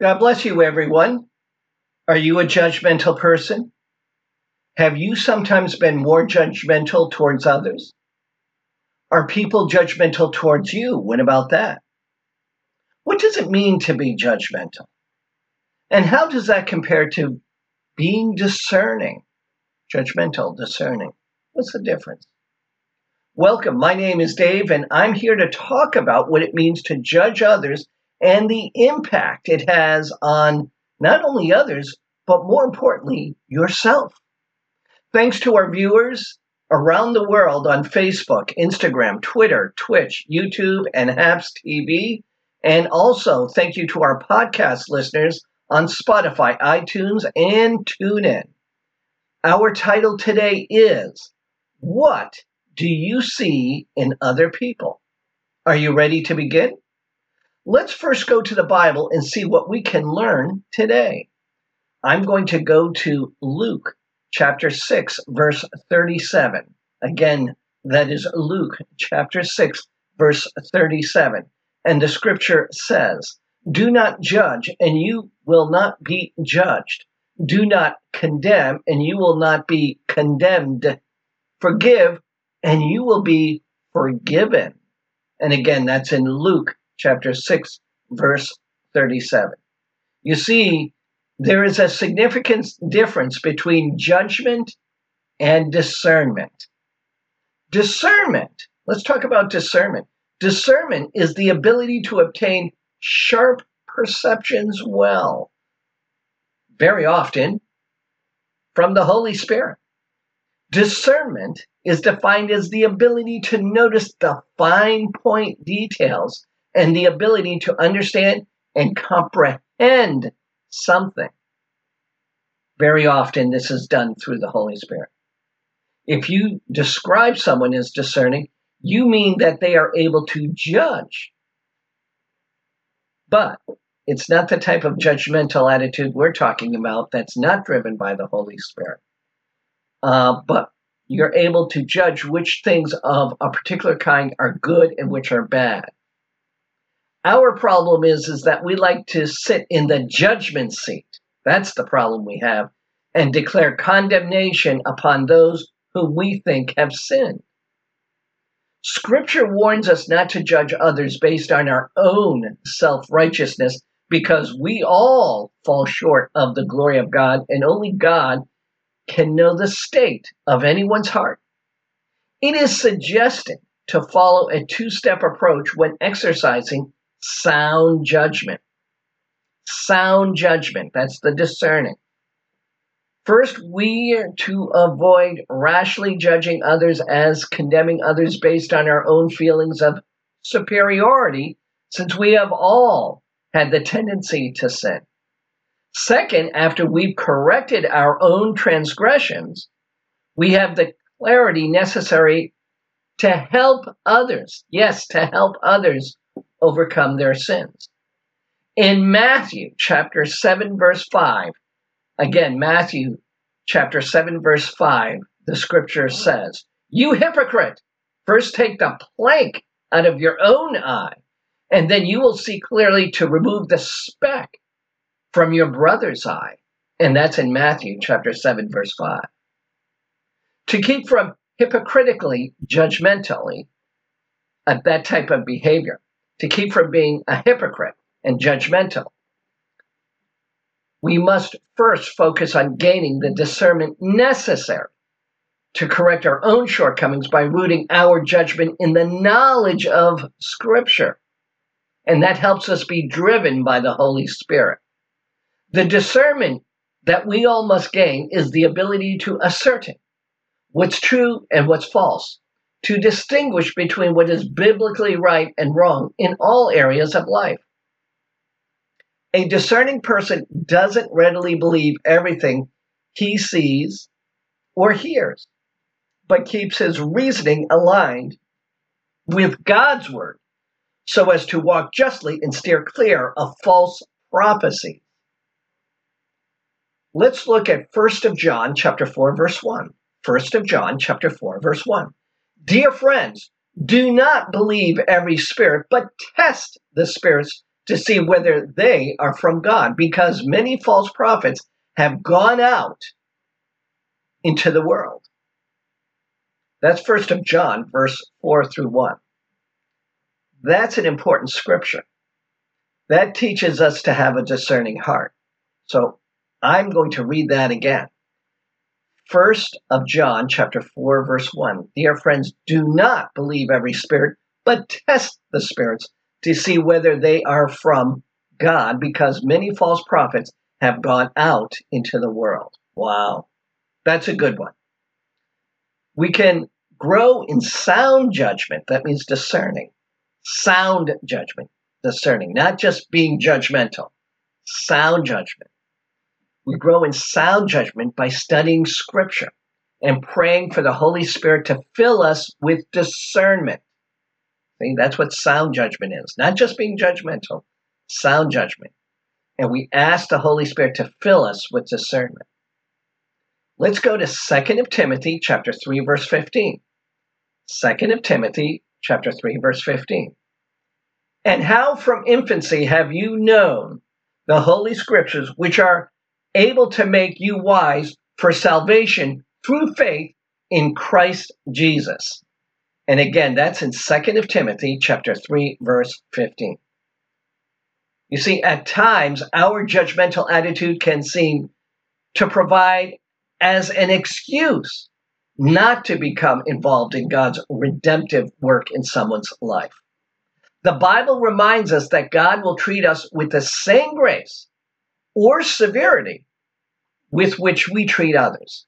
God bless you, everyone. Are you a judgmental person? Have you sometimes been more judgmental towards others? Are people judgmental towards you? What about that? What does it mean to be judgmental? And how does that compare to being discerning? Judgmental, discerning. What's the difference? Welcome. My name is Dave, and I'm here to talk about what it means to judge others and the impact it has on not only others, but more importantly, yourself. Thanks to our viewers around the world on Facebook, Instagram, Twitter, Twitch, YouTube, and Haps TV. And also, thank you to our podcast listeners on Spotify, iTunes, and TuneIn. Our title today is What Do You See in Other People? Are you ready to begin? Let's first go to the Bible and see what we can learn today. I'm going to go to Luke chapter 6, verse 37. Again, that is Luke chapter 6, verse 37. And the scripture says, Do not judge, and you will not be judged. Do not condemn, and you will not be condemned. Forgive, and you will be forgiven. And again, that's in Luke chapter 6, verse 37. You see, there is a significant difference between judgment and discernment. Discernment, let's talk about discernment. Discernment is the ability to obtain sharp perceptions well, very often from the Holy Spirit. Discernment is defined as the ability to notice the fine point details and the ability to understand and comprehend something. Very often, this is done through the Holy Spirit. If you describe someone as discerning, you mean that they are able to judge. But it's not the type of judgmental attitude we're talking about that's not driven by the Holy Spirit. Uh, but you're able to judge which things of a particular kind are good and which are bad. Our problem is, is that we like to sit in the judgment seat. That's the problem we have, and declare condemnation upon those whom we think have sinned. Scripture warns us not to judge others based on our own self righteousness because we all fall short of the glory of God, and only God can know the state of anyone's heart. It is suggested to follow a two step approach when exercising sound judgment. Sound judgment, that's the discerning. First, we are to avoid rashly judging others as condemning others based on our own feelings of superiority, since we have all had the tendency to sin. Second, after we've corrected our own transgressions, we have the clarity necessary to help others. Yes, to help others overcome their sins. In Matthew chapter 7, verse 5, again, Matthew chapter 7, verse 5, the scripture says, You hypocrite, first take the plank out of your own eye, and then you will see clearly to remove the speck from your brother's eye. And that's in Matthew chapter 7, verse 5. To keep from hypocritically, judgmentally, at that type of behavior to keep from being a hypocrite and judgmental. We must first focus on gaining the discernment necessary to correct our own shortcomings by rooting our judgment in the knowledge of Scripture. And that helps us be driven by the Holy Spirit. The discernment that we all must gain is the ability to ascertain what's true and what's false, to distinguish between what is biblically right and wrong in all areas of life. A discerning person doesn't readily believe everything he sees or hears, but keeps his reasoning aligned with God's word so as to walk justly and steer clear of false prophecy. Let's look at 1 of John chapter 4 verse 1. 1 of John chapter 4 verse 1. Dear friends, do not believe every spirit, but test the spirits to see whether they are from God, because many false prophets have gone out into the world. That's first of John, verse 4 through 1. That's an important scripture. That teaches us to have a discerning heart. So I'm going to read that again. First of John chapter 4 verse 1. Dear friends, do not believe every spirit, but test the spirits to see whether they are from God because many false prophets have gone out into the world. Wow. That's a good one. We can grow in sound judgment. That means discerning. Sound judgment, discerning, not just being judgmental. Sound judgment. We grow in sound judgment by studying scripture and praying for the Holy Spirit to fill us with discernment. See, that's what sound judgment is. Not just being judgmental, sound judgment. And we ask the Holy Spirit to fill us with discernment. Let's go to 2 of Timothy chapter 3 verse 15. 2 of Timothy chapter 3 verse 15. And how from infancy have you known the holy scriptures which are able to make you wise for salvation through faith in Christ Jesus. And again, that's in 2nd of Timothy chapter 3 verse 15. You see, at times our judgmental attitude can seem to provide as an excuse not to become involved in God's redemptive work in someone's life. The Bible reminds us that God will treat us with the same grace or severity with which we treat others.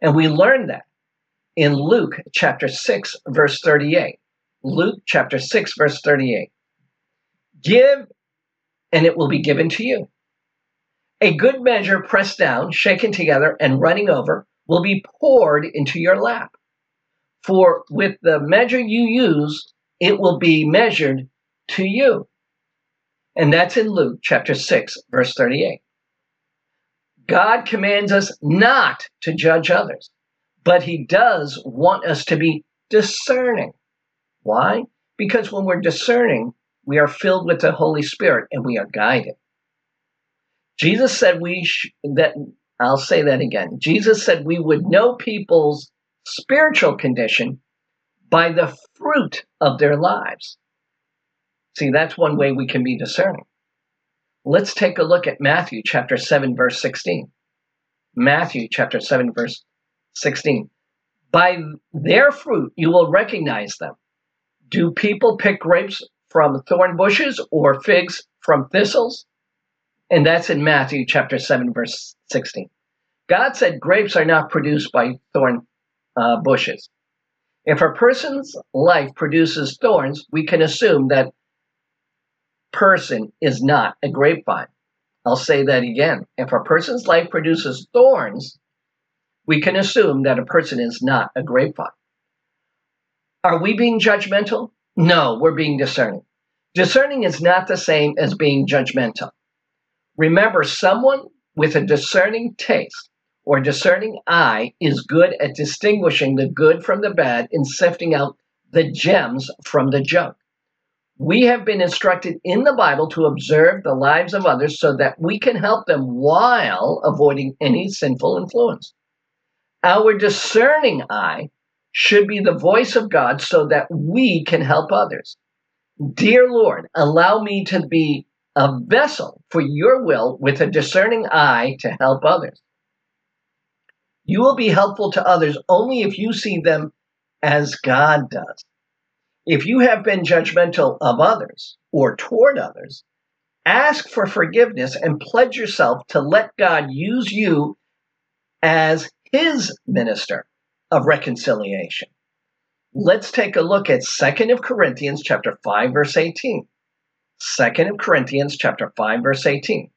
And we learn that in Luke chapter 6, verse 38. Luke chapter 6, verse 38. Give, and it will be given to you. A good measure pressed down, shaken together, and running over will be poured into your lap. For with the measure you use, it will be measured to you. And that's in Luke chapter 6, verse 38. God commands us not to judge others, but He does want us to be discerning. Why? Because when we're discerning, we are filled with the Holy Spirit and we are guided. Jesus said we sh- that I'll say that again. Jesus said we would know people's spiritual condition by the fruit of their lives. See, that's one way we can be discerning. Let's take a look at Matthew chapter 7, verse 16. Matthew chapter 7, verse 16. By their fruit you will recognize them. Do people pick grapes from thorn bushes or figs from thistles? And that's in Matthew chapter 7, verse 16. God said grapes are not produced by thorn uh, bushes. If a person's life produces thorns, we can assume that person is not a grapevine. I'll say that again. If a person's life produces thorns, we can assume that a person is not a grapevine. Are we being judgmental? No, we're being discerning. Discerning is not the same as being judgmental. Remember, someone with a discerning taste or discerning eye is good at distinguishing the good from the bad and sifting out the gems from the junk. We have been instructed in the Bible to observe the lives of others so that we can help them while avoiding any sinful influence. Our discerning eye should be the voice of God so that we can help others. Dear Lord, allow me to be a vessel for your will with a discerning eye to help others. You will be helpful to others only if you see them as God does. If you have been judgmental of others or toward others, ask for forgiveness and pledge yourself to let God use you as his minister of reconciliation. Let's take a look at 2nd of Corinthians chapter 5 verse 18. 2nd of Corinthians chapter 5 verse 18.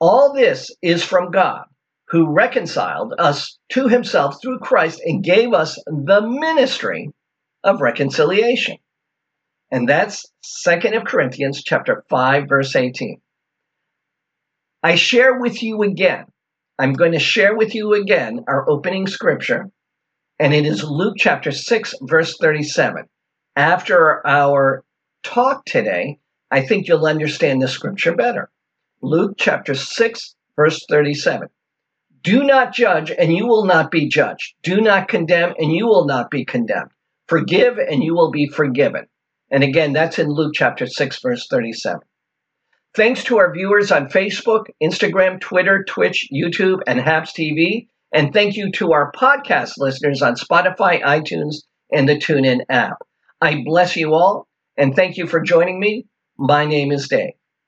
All this is from God, who reconciled us to himself through Christ and gave us the ministry of reconciliation. And that's 2nd of Corinthians chapter 5 verse 18. I share with you again. I'm going to share with you again our opening scripture and it is Luke chapter 6 verse 37. After our talk today, I think you'll understand the scripture better. Luke chapter 6, verse 37. Do not judge, and you will not be judged. Do not condemn, and you will not be condemned. Forgive, and you will be forgiven. And again, that's in Luke chapter 6, verse 37. Thanks to our viewers on Facebook, Instagram, Twitter, Twitch, YouTube, and Habs TV. And thank you to our podcast listeners on Spotify, iTunes, and the TuneIn app. I bless you all, and thank you for joining me. My name is Dave.